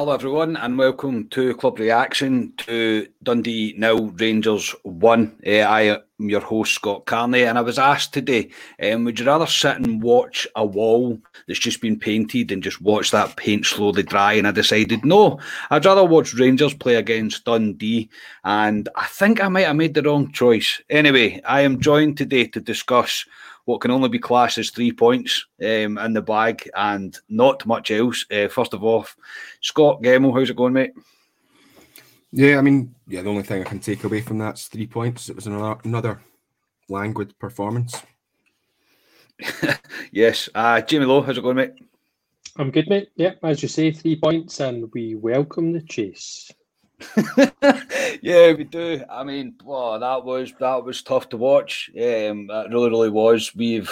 Hello, everyone, and welcome to Club Reaction to Dundee nil Rangers one. Uh, I am your host Scott Carney, and I was asked today, um, would you rather sit and watch a wall that's just been painted and just watch that paint slowly dry? And I decided no, I'd rather watch Rangers play against Dundee, and I think I might have made the wrong choice. Anyway, I am joined today to discuss what can only be classed as three points um, in the bag and not much else. Uh, first of all, Scott Gemmell, how's it going, mate? Yeah, I mean, yeah, the only thing I can take away from that's three points. It was another, another languid performance. yes. Uh, Jamie Lowe, how's it going, mate? I'm good, mate. Yeah, as you say, three points, and we welcome the chase. yeah, we do. I mean, well, that was that was tough to watch. Um, that really, really was. We've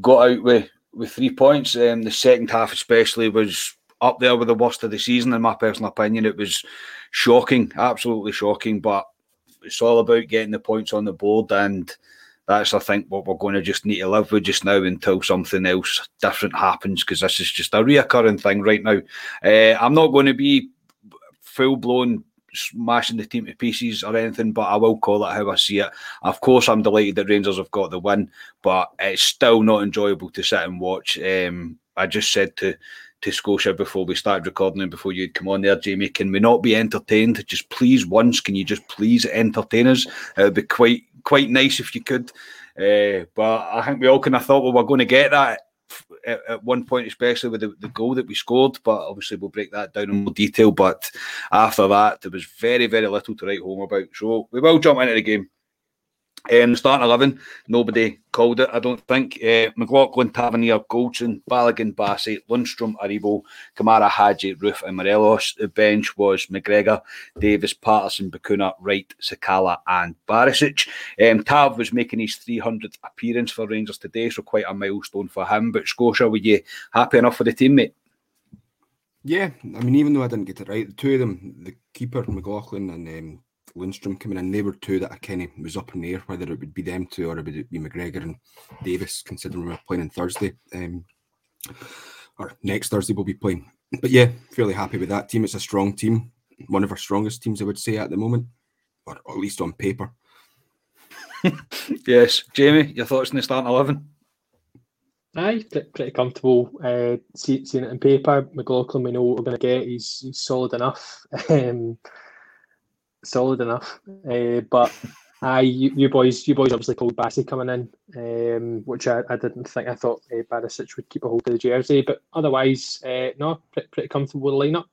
got out with with three points. Um, the second half, especially, was up there with the worst of the season, in my personal opinion. It was shocking, absolutely shocking. But it's all about getting the points on the board, and that's I think what we're going to just need to live with just now until something else different happens, because this is just a reoccurring thing right now. Uh, I'm not going to be full blown smashing the team to pieces or anything, but I will call it how I see it. Of course, I'm delighted that Rangers have got the win, but it's still not enjoyable to sit and watch. Um, I just said to to Scotia before we started recording and before you'd come on there, Jamie, can we not be entertained? Just please, once, can you just please entertain us? It would be quite quite nice if you could. Uh, but I think we all kind of thought well, we were going to get that at, at, one point, especially with the, the goal that we scored. But obviously, we'll break that down in more detail. But after that, there was very, very little to write home about. So we will jump into the game. Um, starting 11, nobody called it, I don't think. Uh, McLaughlin, Tavernier, Goldson, Balogun, Bassey, Lundstram, Aribo, Kamara, Hagi, Roofe, and Morelos. The bench was McGregor, Davis, Patterson, Bacuna, Wright, Sakala, and Barisic. Um, Tav was making his 300th appearance for Rangers today, so quite a milestone for him. But Scotia, were you happy enough for the team, mate? Yeah, I mean, even though I didn't get it right, the two of them, the keeper, McLaughlin, and um, Lundstram coming in. They were two that I kind of was up in the air whether it would be them two or it would be McGregor and Davis, considering we're playing on Thursday. Um, or next Thursday we'll be playing. But yeah, fairly happy with that team. It's a strong team, one of our strongest teams, I would say, at the moment, or at least on paper. yes, Jamie, your thoughts on the starting eleven? Aye, pretty, pretty comfortable. Uh, see, seeing it in paper, McLaughlin, we know what we're going to get. He's, he's solid enough. Um, solid enough. Uh, but I, you, you, boys, you boys obviously called Bassey coming in, um, which I, I, didn't think. I thought uh, Barisic would keep a hold of the jersey, but otherwise, uh, no, pretty, pretty comfortable lineup.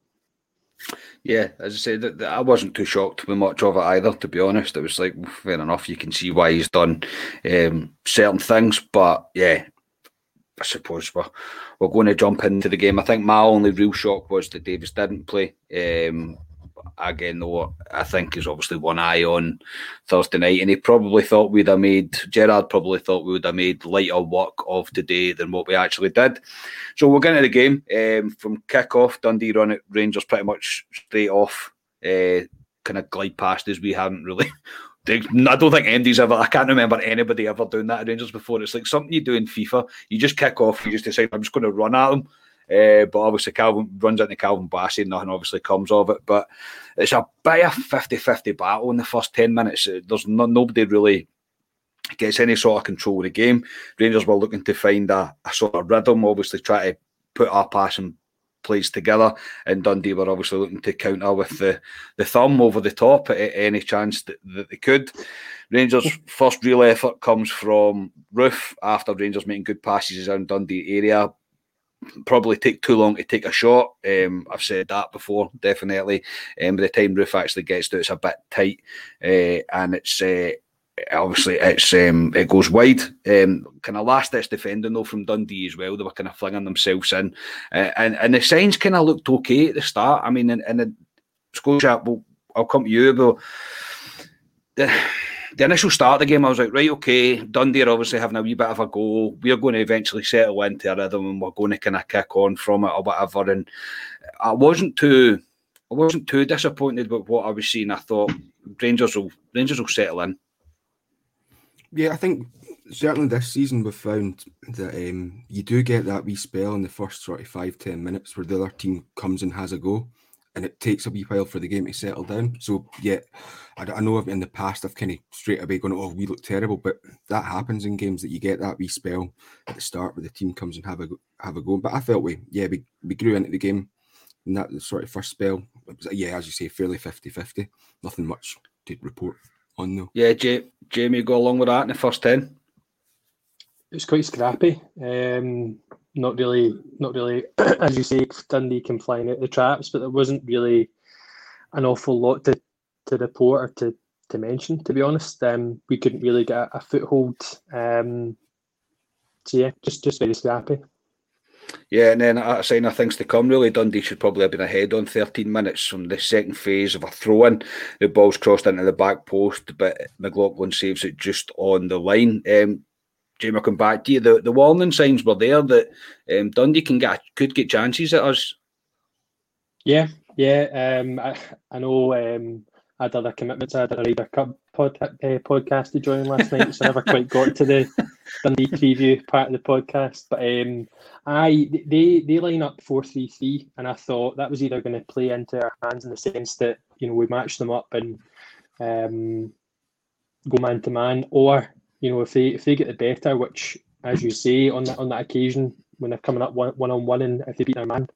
Yeah, as I said, that, I wasn't too shocked with much of it either. To be honest, it was like fair enough. You can see why he's done um, certain things, but yeah, I suppose we're, we're going to jump into the game. I think my only real shock was that Davis didn't play. Um, again, though, I think is obviously one eye on Thursday night, and he probably thought we'd have made Gerrard probably thought we would have made lighter work of today than what we actually did. So we'll get into the game um, from kick off. Dundee run it, Rangers pretty much straight off, uh, kind of glide past as We haven't really. I don't think Andy's ever. I can't remember anybody ever doing that at Rangers before. It's like something you do in FIFA. You just kick off. You just decide I'm just going to run at them uh, but obviously, Calvin runs into Calvin Bassey, nothing obviously comes of it. But it's a bit of 50 50 battle in the first 10 minutes. There's no, nobody really gets any sort of control of the game. Rangers were looking to find a, a sort of rhythm, obviously, try to put our passing plays together. And Dundee were obviously looking to counter with the, the thumb over the top at any chance that, that they could. Rangers' first real effort comes from Roofe after Rangers making good passes around Dundee area probably take too long to take a shot. Um, I've said that before, definitely. Um, by the time Roofe actually gets to it, it's a bit tight, uh, and it's uh, obviously it's um, it goes wide. Um, kind of last ditch defending though from Dundee as well. They were kind of flinging themselves in, uh, and and the signs kind of looked okay at the start. I mean, in, in the Scotia, well, I'll come to you, but. The, the initial start of the game, I was like, right, okay, Dundee are obviously having a wee bit of a go. We're going to eventually settle into a rhythm and we're going to kind of kick on from it or whatever. And I wasn't too, I wasn't too disappointed with what I was seeing. I thought Rangers will, Rangers will settle in. Yeah, I think certainly this season we've found that um, you do get that wee spell in the first sort of five ten minutes where the other team comes and has a go, and it takes a wee while for the game to settle down. So yeah, I, I know in the past I've kind of straight away gone, oh, we look terrible, but that happens in games that you get that wee spell at the start where the team comes and have a have a go. But I felt we yeah we, we grew into the game in that sort of first spell. It was, yeah, as you say, fairly 50-50. Nothing much to report on though. Yeah, J- Jamie go along with that in the first ten. It was quite scrappy. Um, not really, not really, as you say, Dundee can fly the traps, but there wasn't really an awful lot to, to report or to, to mention, to be honest. Um, we couldn't really get a, a foothold. Um, so yeah, just just very scrappy. Yeah, and then a sign of things to come. Really, Dundee should probably have been ahead on 13 minutes from the second phase of a throw in. The ball's crossed into the back post, but McLaughlin saves it just on the line. Um, Jamie, I'll come back to you. The, the warning signs were there that um, Dundee can get could get chances at us. Yeah, yeah. Um, I, I know um, I had other commitments. I had a Ryder Cup pod, uh, podcast to join last night, so I never quite got to the Dundee preview part of the podcast. But um, I they they line up four three three, and I thought that was either going to play into our hands in the sense that you know we match them up and um, go man to man, or you know, if they if they get the better, which as you say on that on that occasion when they're coming up one one on one and if they beat their man,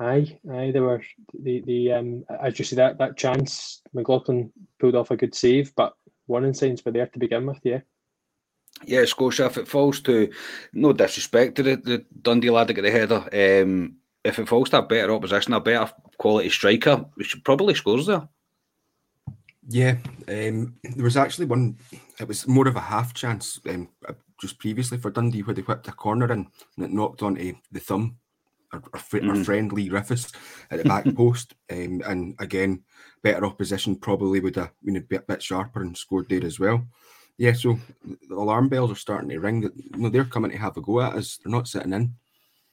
aye, aye, they were the the um as you see that that chance McLaughlin pulled off a good save, but warning signs were there to begin with, yeah. Yeah, Scotia, if it falls to no disrespect to the, the Dundee lad that got the header, um, if it falls to a better opposition, a better quality striker, we should probably scores there. Yeah, um, there was actually one. It was more of a half chance um, uh, just previously for Dundee where they whipped a corner in and it knocked onto the thumb, our, our, fr- mm. our friend Leigh Griffiths at the back post. Um, and again, better opposition probably would have been a bit, bit sharper and scored there as well. Yeah, so the alarm bells are starting to ring. That you know, they're coming to have a go at us. They're not sitting in.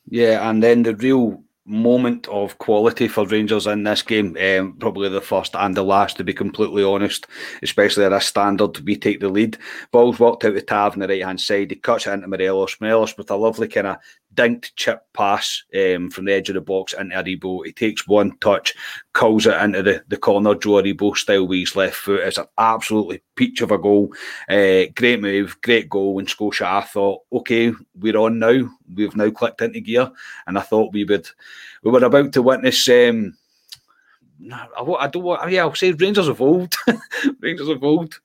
Yeah, and then the real moment of quality for Rangers in this game. Um, probably the first and the last, to be completely honest, especially at a standard. We take the lead. Ball's walked out the Tav on the right hand side. He cuts it into Morelos. Morelos with a lovely kind of dinked chip pass um, from the edge of the box into Aribo. He takes one touch, calls it into the, the corner, Joe Aribo style with his left foot. It's an absolutely peach of a goal. Uh, great move, great goal. And Scotia, I thought, okay, we're on now. We've now clicked into gear. And I thought we would, we were about to witness. Um, I, don't yeah, I'll say Rangers evolved. Rangers evolved.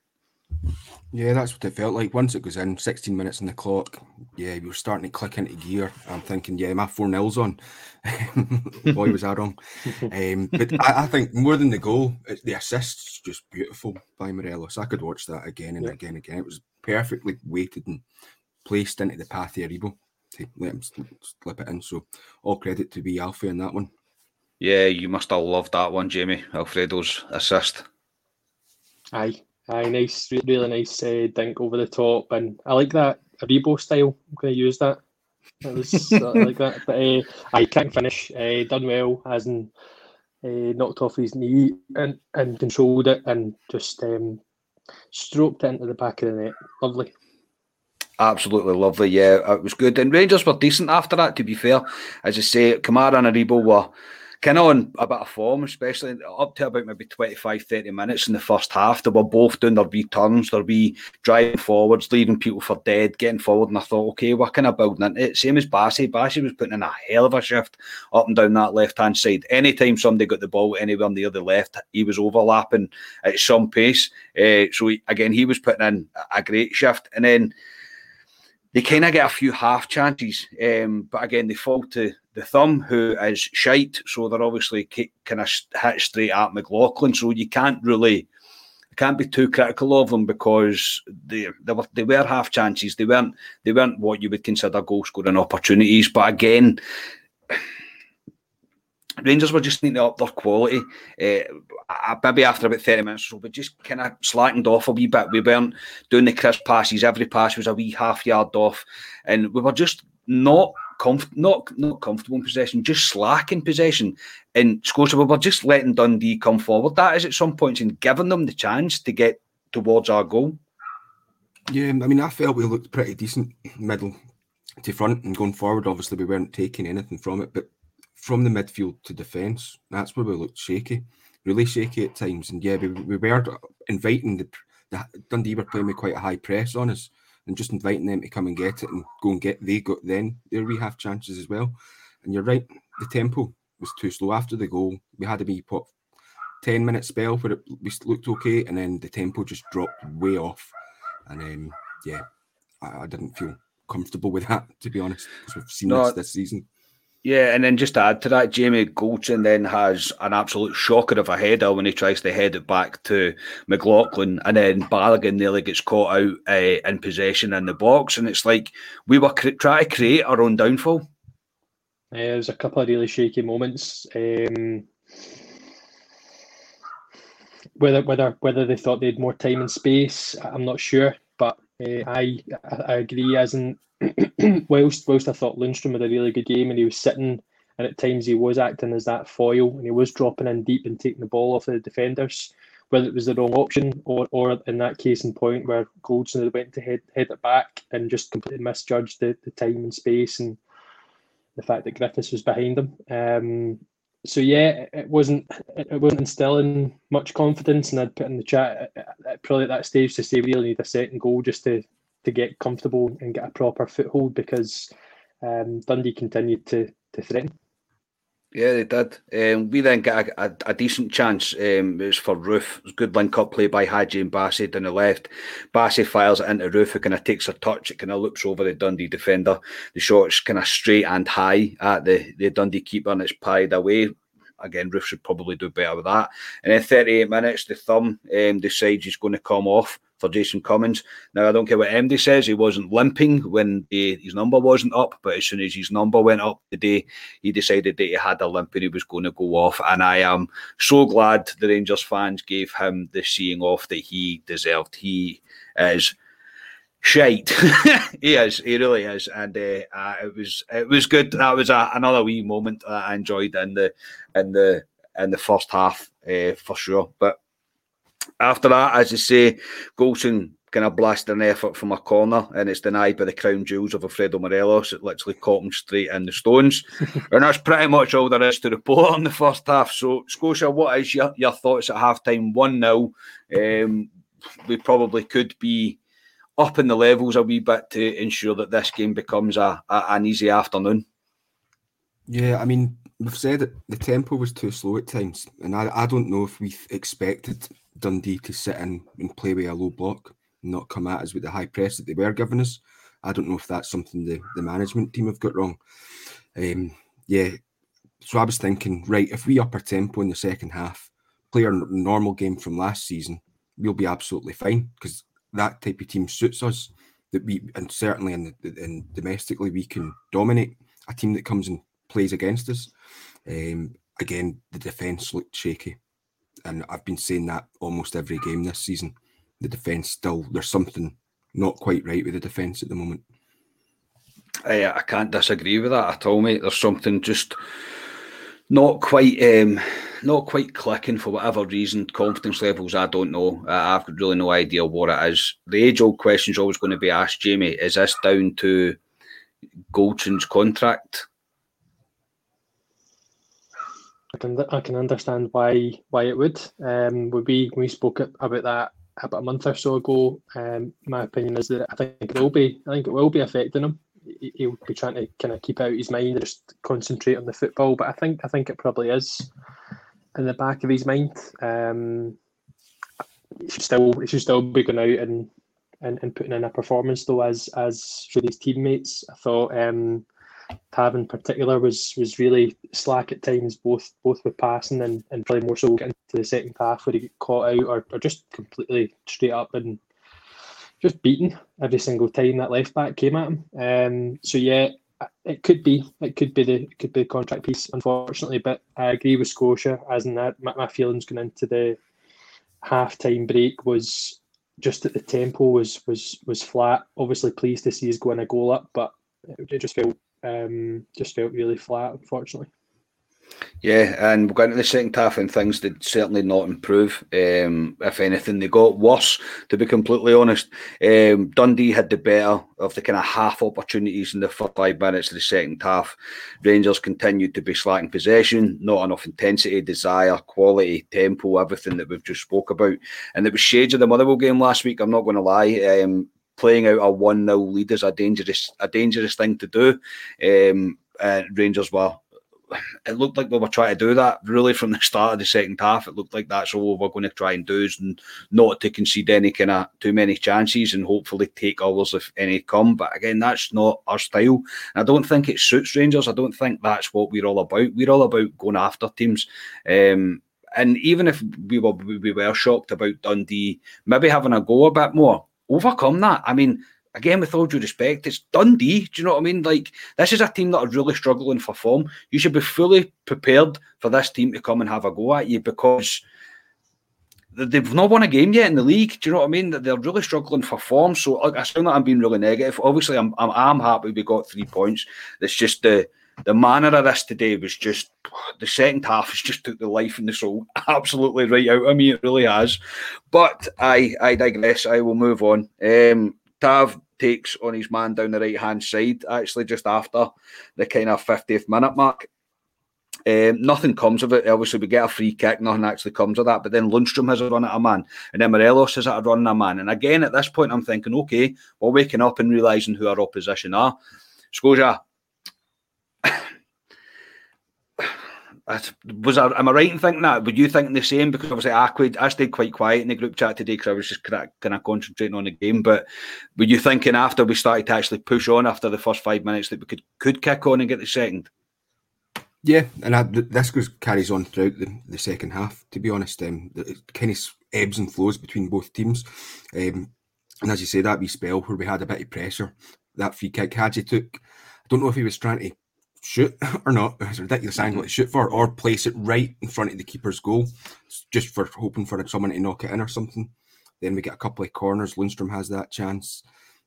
Yeah, that's what it felt like. Once it goes in, 16 minutes on the clock, yeah, we were starting to click into gear. I'm thinking, yeah, my 4 nils on. Boy, was I wrong. Um, but I, I, think more than the goal, the assist's just beautiful by Morelos. I could watch that again and yeah. again and again. It was perfectly weighted and placed into the path of Aribo to let him slip it in. So all credit to be Alfie on that one. Yeah, you must have loved that one, Jamie. Alfredo's assist. Aye, Aye, nice, really nice uh, dink over the top, and I like that Aribo style. I'm going to use that. Was, I like that. But uh, I can't finish. Uh, done well, as in uh, knocked off his knee and, and controlled it and just um, stroked it into the back of the net. Lovely. Absolutely lovely. Yeah, it was good. And Rangers were decent after that, to be fair. As I say, Kamara and Aribo were kind of on a bit of form, especially up to about maybe 25, 30 minutes in the first half. They were both doing their wee turns, their wee driving forwards, leaving people for dead, getting forward. And I thought, okay, what kind of building into it? Same as Bassey. Bassey was putting in a hell of a shift up and down that left hand side. Anytime somebody got the ball anywhere near the left, he was overlapping at some pace. Uh, so, he, again, he was putting in a great shift. And then they kind of get a few half chances, um, but again, they fall to the thumb, who is shite. So they're obviously kind of hit straight at McLaughlin. So you can't really can't be too critical of them because they they were they were half chances. They weren't they weren't what you would consider goal scoring opportunities. But again. Rangers were just needing to up their quality. Uh, maybe after about 30 minutes or so, but just kind of slackened off a wee bit. We weren't doing the crisp passes. Every pass was a wee half yard off. And we were just not comf- not not comfortable in possession, just slack in possession. And Scotia, we were just letting Dundee come forward. That is at some points and giving them the chance to get towards our goal. Yeah, I mean, I felt we looked pretty decent middle to front and going forward. Obviously, we weren't taking anything from it, but from the midfield to defence, that's where we looked shaky, really shaky at times. And yeah, we, we were inviting the, the Dundee were playing with quite a high press on us and just inviting them to come and get it and go and get they got then there we have chances as well. And you're right, the tempo was too slow after the goal. We had a wee put 10 minute spell where it we looked okay and then the tempo just dropped way off. And um, yeah, I, I didn't feel comfortable with that to be honest, because we've seen no, this this season. Yeah, and then just to add to that, Jamie Goldson then has an absolute shocker of a header when he tries to head it back to McLaughlin, and then Balogun nearly gets caught out uh, in possession in the box, and it's like we were cr- trying to create our own downfall. Yeah, there was a couple of really shaky moments. Um, whether whether whether they thought they had more time and space, I'm not sure, but uh, I I agree. As in whilst whilst I thought Lundstram had a really good game and he was sitting and at times he was acting as that foil and he was dropping in deep and taking the ball off the defenders, whether it was the wrong option or, or in that case in point where Goldson went to head head it back and just completely misjudged the, the time and space and the fact that Griffiths was behind him. Um, so yeah, it wasn't it wasn't instilling much confidence, and I'd put in the chat probably at that stage to say we really need a second goal just to to get comfortable and get a proper foothold because um, Dundee continued to to threaten. Yeah, they did. Um, we then get a, a, a decent chance. Um, it was for Roofe. It was good link up play by Hagi and Bassey down the left. Bassey fires it into Roofe, who kind of takes a touch. It kind of loops over the Dundee defender. The shot's kind of straight and high at the, the Dundee keeper, and it's pied away. Again, Roofe should probably do better with that. And in 38 minutes, the thumb um, decides he's going to come off for Jason Cummings. Now, I don't care what MD says, he wasn't limping when he, his number wasn't up, but as soon as his number went up today, he decided that he had a limp and he was going to go off. And I am so glad the Rangers fans gave him the seeing off that he deserved. He is shite. he is. He really is. And uh, uh, it was it was good. That was a, another wee moment that I enjoyed in the in the in the first half uh, for sure. But after that, as you say, Goldson kind of blasted an effort from a corner and it's denied by the crown jewels of Alfredo Morelos. It literally caught him straight in the stones. and that's pretty much all there is to report on the first half. So, Scotia, what is your, your thoughts at half time? 1 0. Um, we probably could be up in the levels a wee bit to ensure that this game becomes a, a an easy afternoon. Yeah, I mean, we've said that the tempo was too slow at times, and I, I don't know if we expected Dundee to sit in and play with a low block and not come at us with the high press that they were giving us. I don't know if that's something the, the management team have got wrong. Um, yeah, so I was thinking, right, if we up our tempo in the second half, play our normal game from last season, we'll be absolutely fine because that type of team suits us. That we and certainly in, the, in domestically we can dominate a team that comes and plays against us. Um, again, the defence looked shaky and I've been saying that almost every game this season. The defence still there's something not quite right with the defence at the moment. I, I can't disagree with that at all, mate. There's something just not quite um, not quite clicking for whatever reason. Confidence levels, I don't know. I've got really no idea what it is. The age old question is always going to be asked, Jamie. Is this down to Goldson's contract? I can I can understand why why it would. Um, be we spoke about that about a month or so ago. Um, my opinion is that I think it will be I think it will be affecting him. He'll be trying to kind of keep out his mind just concentrate on the football. But I think I think it probably is in the back of his mind. Um, he should still he should still be going out and, and, and putting in a performance though as as for his teammates. I thought um, Tav in particular was was really slack at times, both both with passing and, and probably more so getting to the second half where he got caught out or, or just completely straight up and just beaten every single time that left back came at him. Um, so yeah, it could be it could be the it could be the contract piece, unfortunately. But I agree with Scotia, as in that my, my feelings going into the half time break was just that the tempo was was was flat. Obviously pleased to see us going a goal up, but it just felt um, just felt really flat, unfortunately. Yeah, and we'll go into the second half and things did certainly not improve. Um, if anything, they got worse, to be completely honest. Um, Dundee had the better of the kind of half opportunities in the first five minutes of the second half. Rangers continued to be slacking possession, not enough intensity, desire, quality, tempo, everything that we've just spoke about. And it was shades of the Motherwell game last week, I'm not going to lie. Um, playing out a 1 0 lead is a dangerous, a dangerous thing to do. Um, uh, Rangers were it looked like we were trying to do that really from the start of the second half. It looked like that's all we are going to try and do is not to concede any kind of too many chances and hopefully take others if any come. But again, that's not our style. And I don't think it suits Rangers. I don't think that's what we're all about. We're all about going after teams. Um, and even if we were we were shocked about Dundee, maybe having a go a bit more, overcome that. I mean, again, with all due respect, it's Dundee. Do you know what I mean? Like, this is a team that are really struggling for form. You should be fully prepared for this team to come and have a go at you because they've not won a game yet in the league. Do you know what I mean? They're really struggling for form. So I sound like I'm being really negative. Obviously, I'm, I'm, I'm happy we got three points. It's just the the manner of this today was just the second half has just took the life and the soul absolutely right out of me. It really has. But I I digress. I will move on. Um, Tav takes on his man down the right hand side, actually, just after the kind of 50th minute mark. Um, nothing comes of it. Obviously, we get a free kick, nothing actually comes of that. But then Lundstram has a run at a man, and then Morelos has a run at a man. And again, at this point, I'm thinking, okay, we're waking up and realizing who our opposition are. Scotia, was I, am I right in thinking that? Would you think the same? Because obviously I, quite, I stayed quite quiet in the group chat today because I was just kind of, kind of concentrating on the game. But were you thinking after we started to actually push on after the first five minutes that we could could kick on and get the second? Yeah, and I, this goes carries on throughout the, the second half. To be honest, um, it kind of ebbs and flows between both teams. Um, and as you say, that wee spell where we had a bit of pressure, that free kick Hagi took. I don't know if he was trying to shoot or not. It's a ridiculous angle to shoot for, or place it right in front of the keeper's goal, just for hoping for someone to knock it in or something. Then we get a couple of corners. Lundstram has that chance,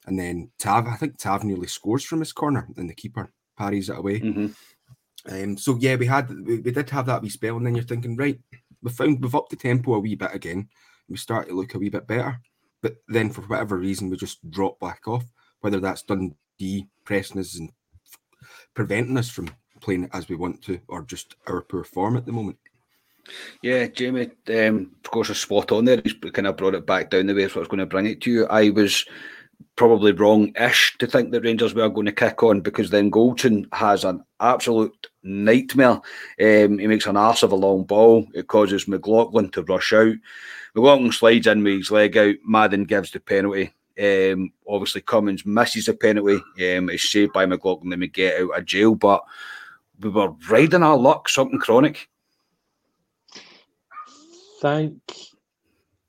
and then Tav. I think Tav nearly scores from his corner, and the keeper parries it away. Mm-hmm. Um, so yeah, we had we, we, did have that wee spell, and then you're thinking, right, we found we've upped the tempo a wee bit again. We start to look a wee bit better, but then for whatever reason we just drop back off. Whether that's Dundee pressing us and preventing us from playing as we want to, or just our poor form at the moment. Yeah, Jamie, um, of course, a spot on there. He's kind of brought it back down the way. So I was going to bring it to you. I was probably wrong-ish to think that Rangers were going to kick on because then Goldson has an absolute nightmare. Um, he makes an arse of a long ball. It causes McLaughlin to rush out. McLaughlin slides in with his leg out. Madden gives the penalty. Um, obviously, Cummings misses a penalty. Um, it's saved by McLaughlin. Then we get out of jail, but we were riding our luck. Something chronic. Thank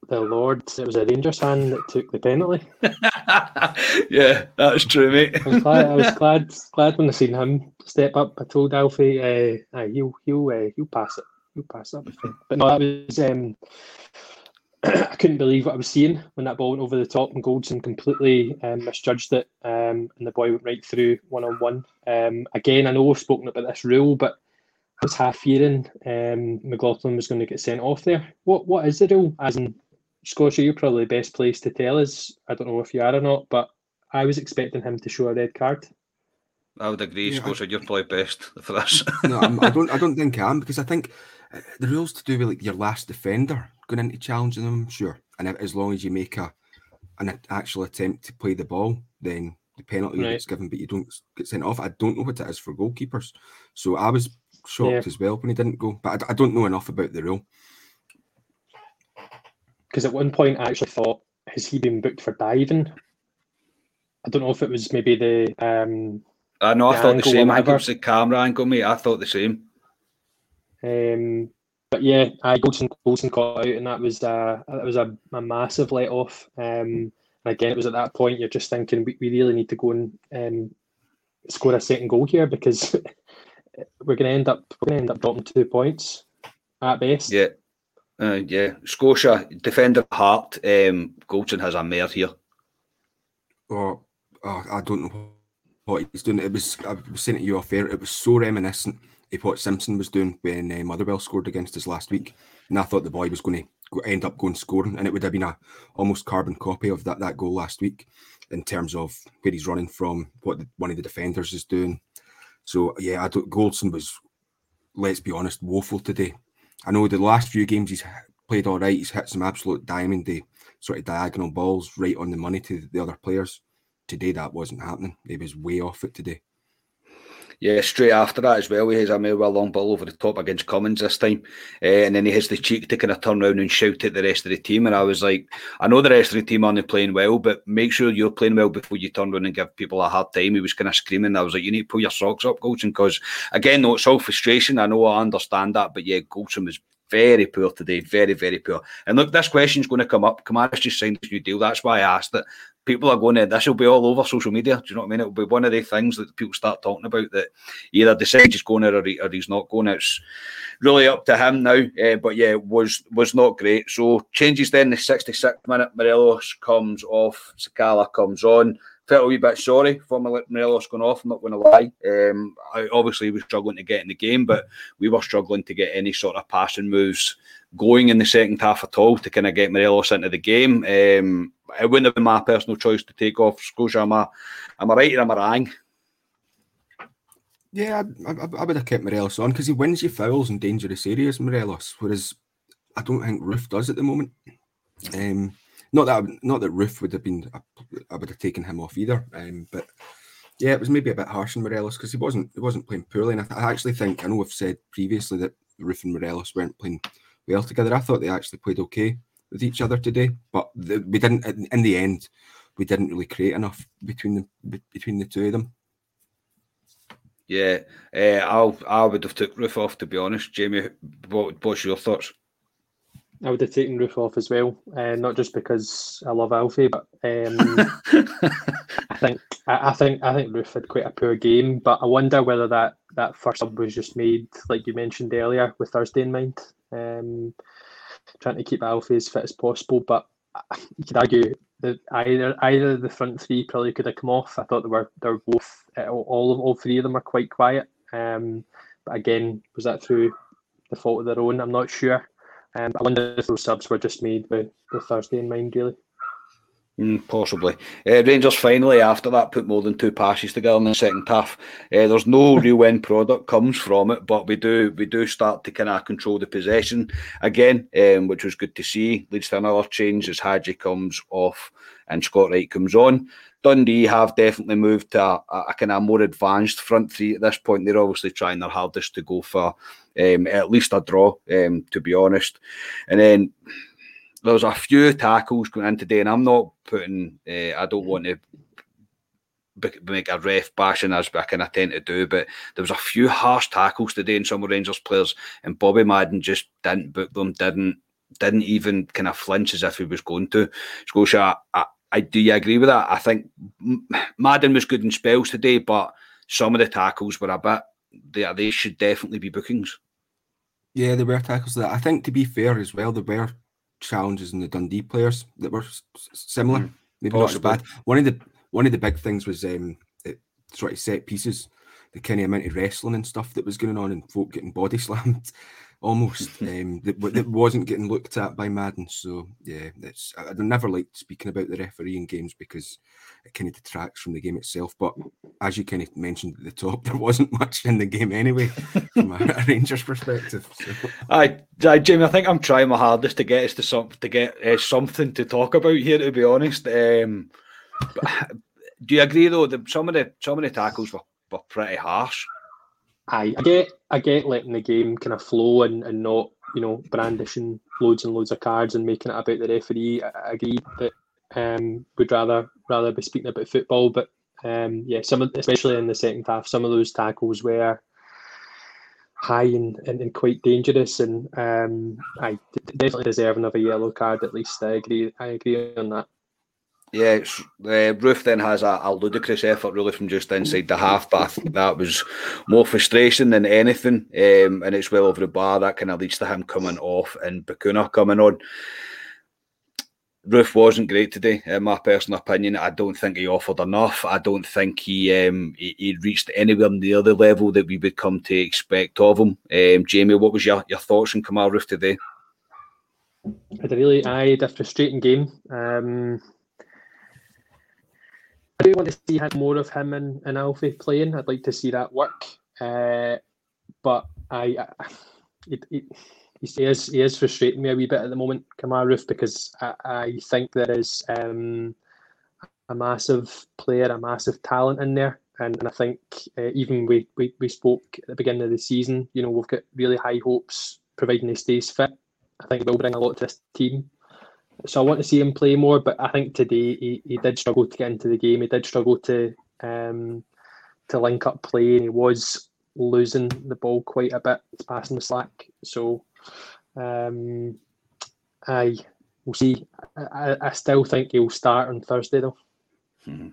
the Lord, it was a Rangers hand that took the penalty. yeah, that's true, mate. I was glad. I was glad, glad when I seen him step up. I told Alfie, uh, he'll he'll uh, he'll pass it. He'll pass it. But no, that was um, I couldn't believe what I was seeing when that ball went over the top and Goldson completely um, misjudged it um, and the boy went right through one on one. Again, I know we've spoken about this rule, but I was half fearing um, McLaughlin was going to get sent off there. What What is the rule? As in, Scotia, you're probably the best place to tell us. I don't know if you are or not, but I was expecting him to show a red card. I would agree, yeah, Scotia. You're probably best for this. no, I'm, I don't. I don't think I am because I think the rules to do with like your last defender going into challenging them, sure. And as long as you make a an actual attempt to play the ball, then the penalty right. gets given, but you don't get sent off. I don't know what it is for goalkeepers, so I was shocked yeah. as well when he didn't go. But I, I don't know enough about the rule. Because at one point, I actually thought, has he been booked for diving? I don't know if it was maybe the. um I know. I thought the same. I think it was the camera angle, mate. I thought the same. Um, but yeah, I Goldson Goldson caught out, and that was uh, that was a, a massive let off. Um, and again, it was at that point you're just thinking we, we really need to go and um, score a second goal here because we're going to end up we're going to end up dropping two points at best. Yeah, uh, yeah. Scotia defender heart. Um, Goldson has a mare here. Oh, oh, I don't know what he's doing. It was I was saying to you off air. It was so reminiscent of what Simpson was doing when uh, Motherwell scored against us last week, and I thought the boy was going to end up going scoring, and it would have been a almost carbon copy of that that goal last week in terms of where he's running from, what the, one of the defenders is doing. So yeah, I don't, Goldson was, let's be honest, woeful today. I know the last few games he's played all right. He's hit some absolute diamond, the sort of diagonal balls right on the money to the other players. Today that wasn't happening. He was way off it today. Yeah, straight after that as well, he has a well long ball over the top against Cummings this time. Uh, and then he has the cheek to kind of turn around and shout at the rest of the team. And I was like, I know the rest of the team aren't playing well, but make sure you're playing well before you turn around and give people a hard time. He was kind of screaming. I was like, you need to pull your socks up, Goldson, because again, no, it's all frustration. I know I understand that, but yeah, Goldson was very poor today, very, very poor. And look, this question's going to come up. Kamara's just signed this new deal. That's why I asked it. People are going to, this will be all over social media. Do you know what I mean? It'll be one of the things that people start talking about that either decide he's going or, he, or he's not going. It's really up to him now. Uh, but yeah, was was not great. So changes then the 66th minute. Morelos comes off, Sakala comes on felt a wee bit sorry for Morelos going off. I'm not going to lie. Um, I obviously was struggling to get in the game, but we were struggling to get any sort of passing moves going in the second half at all to kind of get Morelos into the game. Um, it wouldn't have been my personal choice to take off Scotia. Am I, am I right or am I wrong? Yeah, I, I, I, would have kept Morelos on because he wins you fouls in dangerous areas, Morelos, whereas I don't think Roofe does at the moment. Um, not that not that Roofe would have been I would have taken him off either. Um, but yeah, it was maybe a bit harsh on Morelos because he wasn't he wasn't playing poorly. And I, I, actually think I know we've said previously that Roofe and Morelos weren't playing well together. I thought they actually played okay with each other today, but the, we didn't. In the end, we didn't really create enough between the between the two of them. Yeah, uh, I I would have took Roofe off to be honest. Jamie, what, what's your thoughts? I would have taken Roofe off as well, uh, not just because I love Alfie, but um, I think I, I, think I think Roofe had quite a poor game. But I wonder whether that that first sub was just made, like you mentioned earlier, with Thursday in mind, um, trying to keep Alfie as fit as possible. But you could argue that either either the front three probably could have come off. I thought they were they were both uh, all of all three of them are quite quiet. Um, but again, was that through the fault of their own? I'm not sure. Um, I wonder if those subs were just made with, with Thursday in mind, really. Mm, possibly. Uh, Rangers finally, after that, put more than two passes together in the second half. Uh, there's no real end product comes from it, but we do we do start to kind of control the possession again, um, which was good to see. Leads to another change as Hagi comes off and Scott Wright comes on. Dundee have definitely moved to a, a, a kind of more advanced front three at this point. They're obviously trying their hardest to go for um, at least a draw, um, to be honest. And then there's a few tackles going in today, and I'm not putting, uh, I don't want to make a ref bashing as I kind of tend to do, but there was a few harsh tackles today in some Rangers players, and Bobby Madden just didn't book them, didn't didn't even kind of flinch as if he was going to. Scotia, I, I do you agree with that? I think Madden was good in spells today, but some of the tackles were a bit. They they should definitely be bookings. Yeah, there were tackles that. I think to be fair as well, there were challenges in the Dundee players that were similar. Mm, Maybe possibly. not as bad. One of the one of the big things was um, it, sort of set pieces, the kind of amount of wrestling and stuff that was going on, and folk getting body slammed almost um, that, that wasn't getting looked at by Madden. So yeah, it's I, I never like speaking about the refereeing games because it kind of detracts from the game itself. But as you kind of mentioned at the top, there wasn't much in the game anyway from a, a Rangers perspective. So. I, I, Jamie, I think I'm trying my hardest to get us to some to get uh, something to talk about here. To be honest, um, do you agree though that some of the some of the tackles were, were pretty harsh? I, I get I get letting the game kind of flow and, and not you know brandishing loads and loads of cards and making it about the referee. I, I agree that um, would rather rather be speaking about football, but um, yeah, some of, especially in the second half, some of those tackles were high and, and, and quite dangerous, and um, I definitely deserve another yellow card at least. I agree. I agree on that. Yeah, uh, Roofe then has a, a, ludicrous effort really from just inside the half, but that was more frustration than anything. Um, and it's well over the bar. That kind of leads to him coming off and Bacuna coming on. Roofe wasn't great today, in my personal opinion. I don't think he offered enough. I don't think he um, he, he, reached anywhere near the level that we would come to expect of him. Um, Jamie, what was your, your thoughts on Kemar Roofe today? I had a really I had a frustrating game. Um, do want to see more of him and, and Alfie playing. I'd like to see that work. Uh, but I, I it, it, he is he is frustrating me a wee bit at the moment, Kemar Roofe, because I, I think there is um, a massive player, a massive talent in there. And, and I think uh, even we, we we spoke at the beginning of the season, you know, we've got really high hopes, providing he stays fit. I think will bring a lot to this team. So I want to see him play more, but I think today he, he did struggle to get into the game. He did struggle to um, to link up play, and he was losing the ball quite a bit, passing the slack. So um, I we'll see. I, I still think he'll start on Thursday though. Hmm.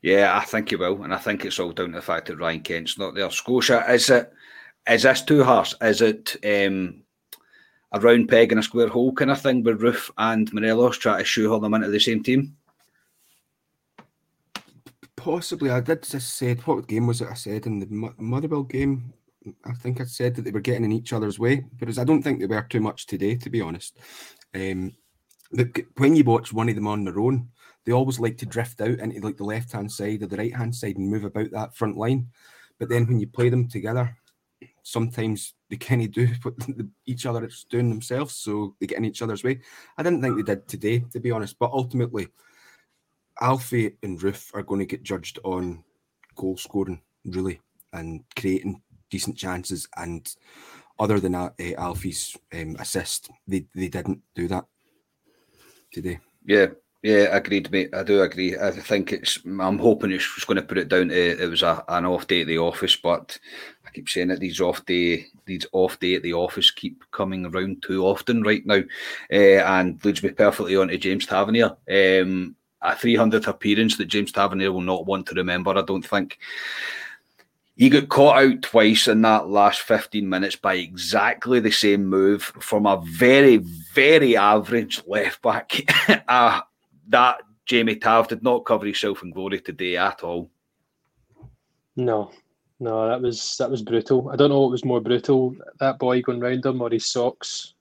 Yeah, I think he will, and I think it's all down to the fact that Ryan Kent's not there. Scotia, is it is this too harsh? Is it um, a round peg in a square hole kind of thing with Roofe and Morelos try to shoehorn them into the same team? Possibly. I did just say what game was it? I said in the Motherwell game I think I said that they were getting in each other's way, because I don't think they were too much today, to be honest. Um, when you watch one of them on their own, they always like to drift out into like the left hand side or the right hand side and move about that front line. But then when you play them together, sometimes they kind of do what each other is doing themselves, so they get in each other's way. I didn't think they did today, to be honest. But ultimately, Alfie and Roofe are going to get judged on goal scoring, really, and creating decent chances. And other than uh, Alfie's um, assist, they, they didn't do that today. Yeah, yeah, agreed, mate. I do agree. I think it's. I'm hoping it's going to put it down to it was a, an off day at the office, but I keep saying that These off day, these off day at the office keep coming around too often right now, uh, and leads me perfectly on to James Tavernier. Um, a 300th appearance that James Tavernier will not want to remember. I don't think. He got caught out twice in that last 15 minutes by exactly the same move from a very, very average left back. uh, that Jamie Tav did not cover himself in glory today at all. No, no, that was that was brutal. I don't know what was more brutal, that boy going round him or his socks.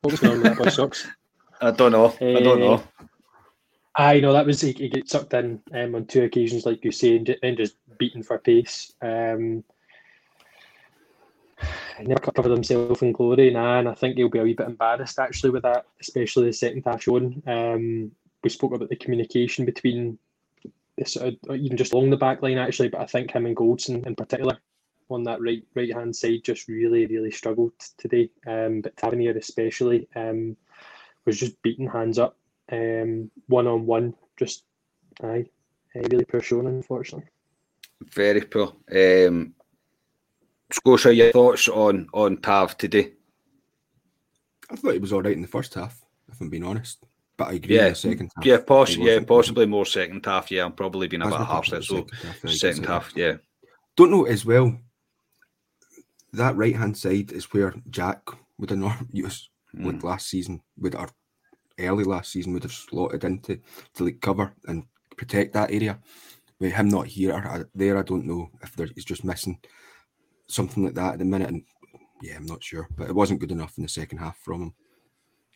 What was on with that boy's socks? I don't know. Uh, I don't know. I know that was he, he gets sucked in um, on two occasions, like you say, and then just beaten for pace. Um, never covered himself in glory, nah, and I think he'll be a wee bit embarrassed actually with that, especially the second half shown. Um, we spoke about the communication between this, uh, even just along the back line actually, but I think him and Goldson in particular on that right right hand side just really really struggled today. Um, but Tavernier especially um, was just beating hands up um, one on one. Just aye, really poor showing, unfortunately. Very poor. Um, Scotia, your thoughts on on Tav today? I thought he was all right in the first half, if I'm being honest. But I agree yeah, second half. Yeah, poss- yeah, possibly more second half. Yeah, I'm probably been about half set. So second half, second half, yeah. Don't know as well. That right hand side is where Jack would have not used mm. last season, would our early last season would have slotted into to like cover and protect that area. With him not here or there, I don't know if there, he's just missing something like that at the minute. And yeah, I'm not sure, but it wasn't good enough in the second half from him.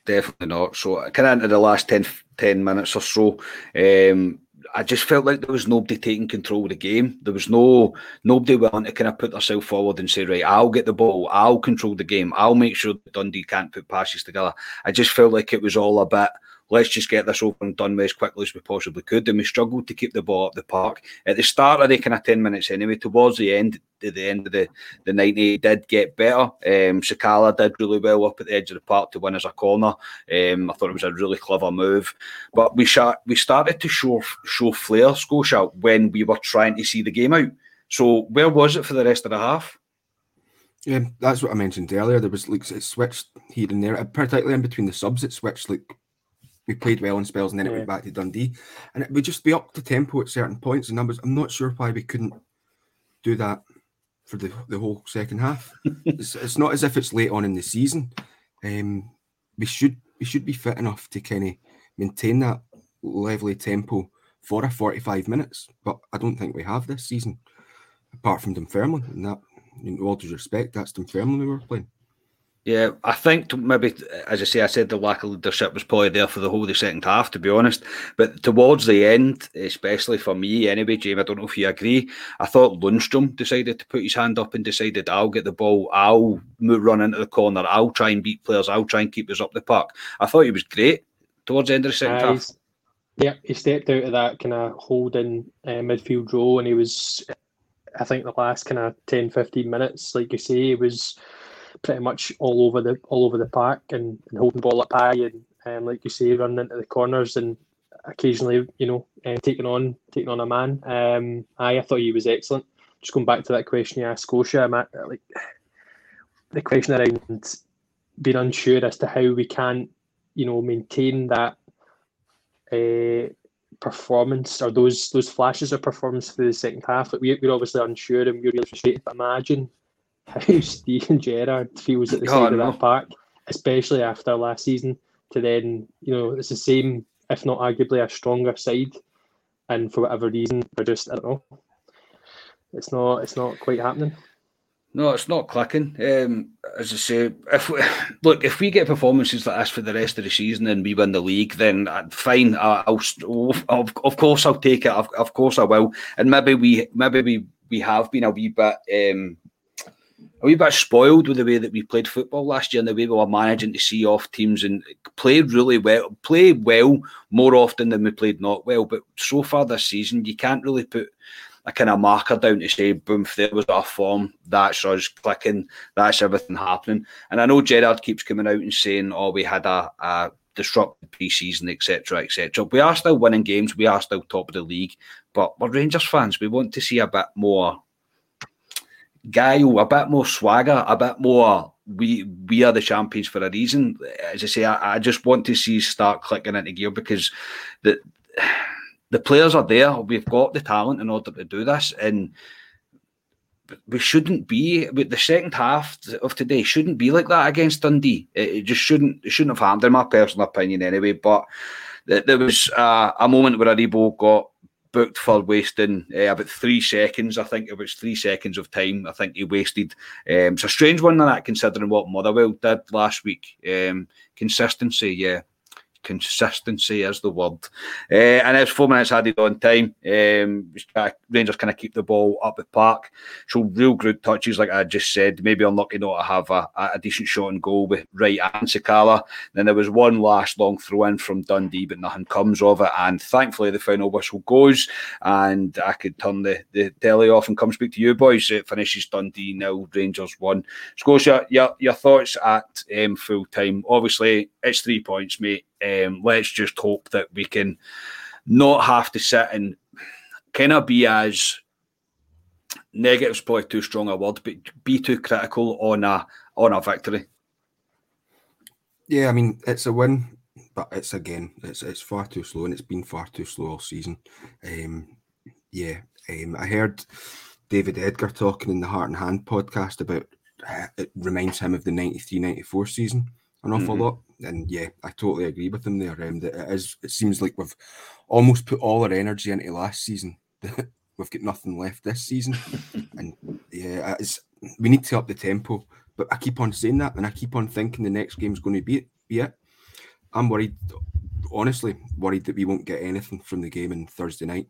Definitely not. So, I kind of into the last 10, 10 minutes or so, um, I just felt like there was nobody taking control of the game. There was no nobody willing to kind of put themselves forward and say, right, I'll get the ball, I'll control the game, I'll make sure Dundee can't put passes together. I just felt like it was all a bit let's just get this over and done with as quickly as we possibly could. And we struggled to keep the ball up the park. At the start of the kind of 10 minutes anyway, towards the end, at the end of the, the 90, did get better. Um, Sakala did really well up at the edge of the park to win as a corner. Um, I thought it was a really clever move. But we, sh- we started to show, show flair, Scotia, when we were trying to see the game out. So where was it for the rest of the half? Yeah, that's what I mentioned earlier. There was like it switched here and there, particularly in between the subs. It switched like we played well in spells and then it went back to Dundee. And it would just be up to tempo at certain points and numbers. I'm not sure why we couldn't do that for the, the whole second half. it's, it's, not as if it's late on in the season. Um, we should we should be fit enough to kind of maintain that lively tempo for a 45 minutes. But I don't think we have this season, apart from Dunfermline. And that, in all due respect, that's Dunfermline we were playing. Yeah, I think maybe, as I say, I said the lack of leadership was probably there for the whole of the second half, to be honest. But towards the end, especially for me anyway, Jamie, I don't know if you agree, I thought Lundstram decided to put his hand up and decided, I'll get the ball, I'll move, run into the corner, I'll try and beat players, I'll try and keep us up the park. I thought he was great towards the end of the second uh, half. Yeah, he stepped out of that kind of holding uh, midfield role and he was, I think, the last kind of 10, 15 minutes, like you say, he was pretty much all over the all over the park and, and holding ball up high and um, like you say, running into the corners and occasionally, you know, uh, taking on taking on a man. Um, I, I thought he was excellent. Just going back to that question you asked Scotia, like the question around being unsure as to how we can, you know, maintain that uh, performance or those those flashes of performance for the second half. Like we, we're obviously unsure and we're really frustrated. But imagine how Steven Gerrard feels at the oh, side of that park, especially after last season. To then, you know, it's the same, if not arguably a stronger side, and for whatever reason, we're just I don't know. It's not. It's not quite happening. No, it's not clicking. Um, as I say, if we, look, if we get performances like this for the rest of the season and we win the league, then uh, fine. I'll, I'll, of course, I'll take it. Of, of course, I will. And maybe we, maybe we, we have been a wee bit um, a wee bit spoiled with the way that we played football last year and the way we were managing to see off teams and played really well, play well more often than we played not well. But so far this season, you can't really put a kind of marker down to say, boom, there was our form, that's us clicking, that's everything happening. And I know Gerrard keeps coming out and saying, oh, we had a, a disrupted pre-season, etc., etc. We are still winning games, we are still top of the league, but we're Rangers fans. We want to see a bit more guile, a bit more swagger, a bit more. We we are the champions for a reason. As I say, I, I just want to see start clicking into gear because the the players are there. We've got the talent in order to do this, and we shouldn't be. With the second half of today shouldn't be like that against Dundee. It, it just shouldn't. It shouldn't have happened, in my personal opinion, anyway. But there was uh, a moment where Aribo got booked for wasting uh, about three seconds. I think it was three seconds of time. I think he wasted. Um, it's a strange one, that considering what Motherwell did last week. Um, consistency, yeah consistency is the word. Uh, and it's four minutes added on time. Um, Rangers kind of keep the ball up the park. So real good touches, like I just said. Maybe unlucky not to have a, a decent shot and goal with Wright and Sakala. Then there was one last long throw in from Dundee, but nothing comes of it. And thankfully, the final whistle goes, and I could turn the, the telly off and come speak to you boys. It finishes Dundee nil, Rangers one. Scotia, your your thoughts at um, full time? Obviously, it's three points, mate um, let's just hope that we can not have to sit and kind of be as negative's probably too strong a word, but be too critical on a on a victory. Yeah, I mean it's a win, but it's again it's it's far too slow, and it's been far too slow all season. Um, yeah, um, I heard David Edgar talking in the Heart and Hand podcast about uh, it reminds him of the 93-94 season an awful mm-hmm. lot. And yeah, I totally agree with him there. Um, that it is. It seems like we've almost put all our energy into last season. we've got nothing left this season, and yeah, it's, we need to up the tempo. But I keep on saying that, and I keep on thinking the next game's going to be it. Be it. I'm worried, honestly, worried that we won't get anything from the game on Thursday night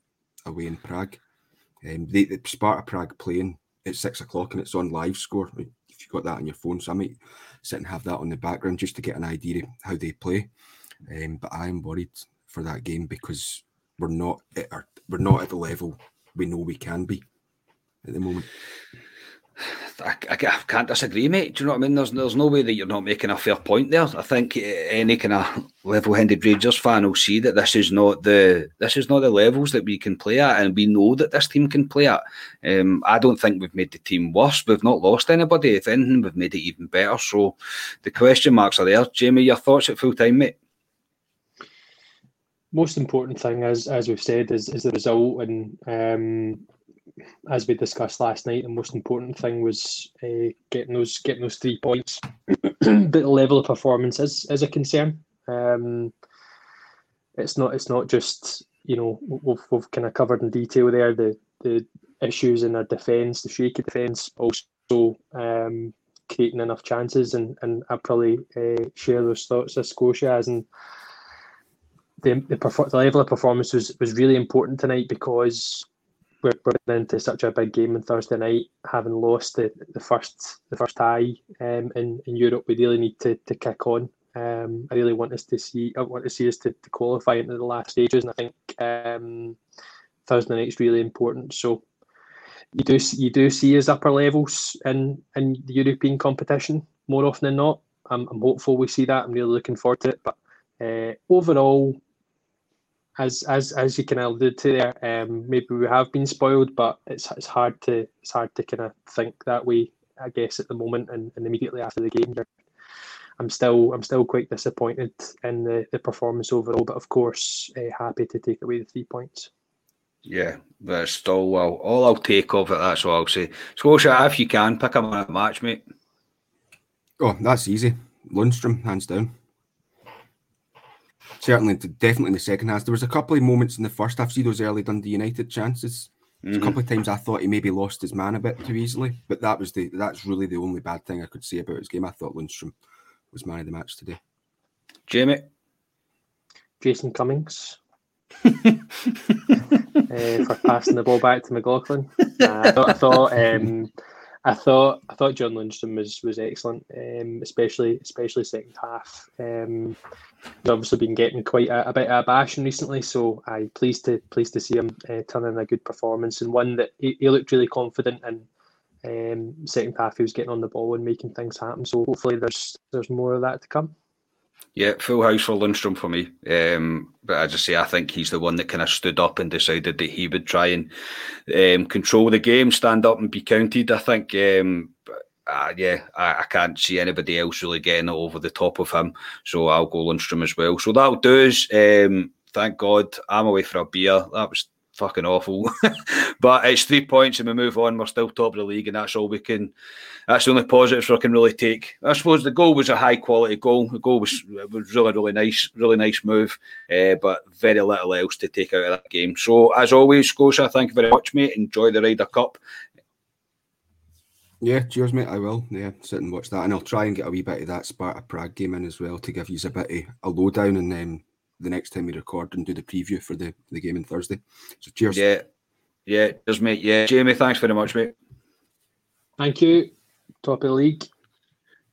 away in Prague. Um, they, the Sparta Prague playing at six o'clock and it's on live score. If you've got that on your phone, so I might sit and have that on the background just to get an idea of how they play. Um, but I am worried for that game because we're not at our, we're not at the level we know we can be at the moment. I, I, can't disagree, mate. Do you know what I mean? There's there's no way that you're not making a fair point there. I think any kind of level-headed Rangers fan will see that this is not the this is not the levels that we can play at, and we know that this team can play at. Um, I don't think we've made the team worse. We've not lost anybody. If anything, we've made it even better. So the question marks are there. Jamie, your thoughts at full time, mate? Most important thing, as as we've said, is is the result, and um, as we discussed last night, the most important thing was uh, getting those getting those three points. but the level of performance is is a concern. Um, it's not it's not just you know we've, we've kind of covered in detail there the the issues in our defence, the shaky defence, also um, creating enough chances, and and I probably uh, share those thoughts as Scotia has and. The, the, the level of performance was, was really important tonight because we're, we're into such a big game on Thursday night, having lost the, the first the first tie um, in, in Europe, we really need to, to kick on. Um, I really want us to see I want to see us to, to qualify into the last stages, and I think um, Thursday is really important. So you do you do see us upper levels in in the European competition more often than not. I'm, I'm hopeful we see that. I'm really looking forward to it. But uh, overall, as as as you kind of alluded to there, um, maybe we have been spoiled, but it's it's hard to it's hard to kind of think that way. I guess at the moment and, and immediately after the game, I'm still I'm still quite disappointed in the, the performance overall. But of course, uh, happy to take away the three points. Yeah, but still, well, all I'll take of it. That's all I'll say. Scotia, if you can pick a match, mate. Oh, that's easy. Lundstram, hands down certainly, definitely in the second half. There was a couple of moments in the first half. See those early Dundee United chances. Mm-hmm. A couple of times I thought he maybe lost his man a bit too easily, but that was the that's really the only bad thing I could say about his game. I thought Lundstram was man of the match today. Jamie, Jason Cummings. uh, for passing the ball back to McLaughlin. Uh, I thought, I thought um, I thought I thought John Lundstram was was excellent, um, especially especially second half. Um, he's obviously been getting quite a, a bit of a bashing recently, so I'm pleased to pleased to see him uh, turn in a good performance and one that he, he looked really confident and um, second half he was getting on the ball and making things happen. So hopefully there's there's more of that to come. Yeah, full house for Lundstram for me. Um, but as I say, I think he's the one that kind of stood up and decided that he would try and um, control the game, stand up and be counted. I think, um, uh, yeah, I, I, can't see anybody else really getting over the top of him. So I'll go Lundstram as well. So that'll do us. Um, thank God I'm away for a beer. That was fucking awful. but it's three points and we move on. We're still top of the league, and that's all we can. That's the only positives we can really take. I suppose the goal was a high quality goal. The goal was was really really nice, really nice move, uh, but very little else to take out of that game. So as always, Scotia, thank you very much, mate. Enjoy the Ryder Cup. Yeah, cheers, mate. I will. Yeah, sit and watch that, and I'll try and get a wee bit of that Sparta Prague game in as well to give you a bit of a lowdown and then the next time we record and do the preview for the, the game on Thursday. So cheers. Yeah. Yeah, cheers, mate. Yeah. Jamie, thanks very much, mate. Thank you. Top of the league.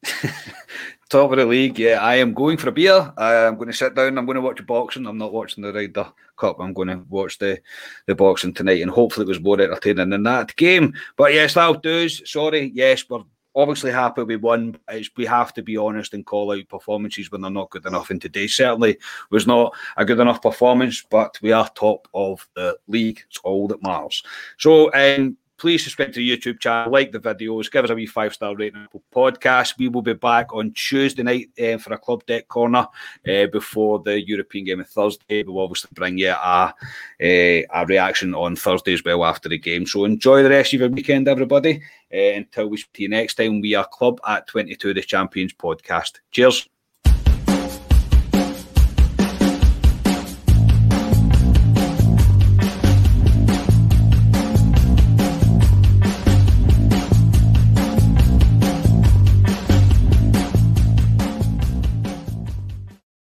Top of the league, yeah. I am going for a beer. I'm going to sit down. I'm going to watch a boxing. I'm not watching the Ryder Cup. I'm going to watch the, the boxing tonight, and hopefully it was more entertaining than that game. But yes, that'll do. Sorry, yes, we're obviously happy we won. We have to be honest and call out performances when they're not good enough. And today certainly was not a good enough performance, but we are top of the league. It's all that matters. So, um, please subscribe to the YouTube channel, like the videos, give us a wee five star rating podcast. We will be back on Tuesday night uh, for a club deck corner uh, before the European game on Thursday. We'll obviously bring you a, a, a, reaction on Thursday as well after the game. So enjoy the rest of your weekend, everybody. Uh, until we see you next time, we are Club at 22 the Champions podcast. Cheers.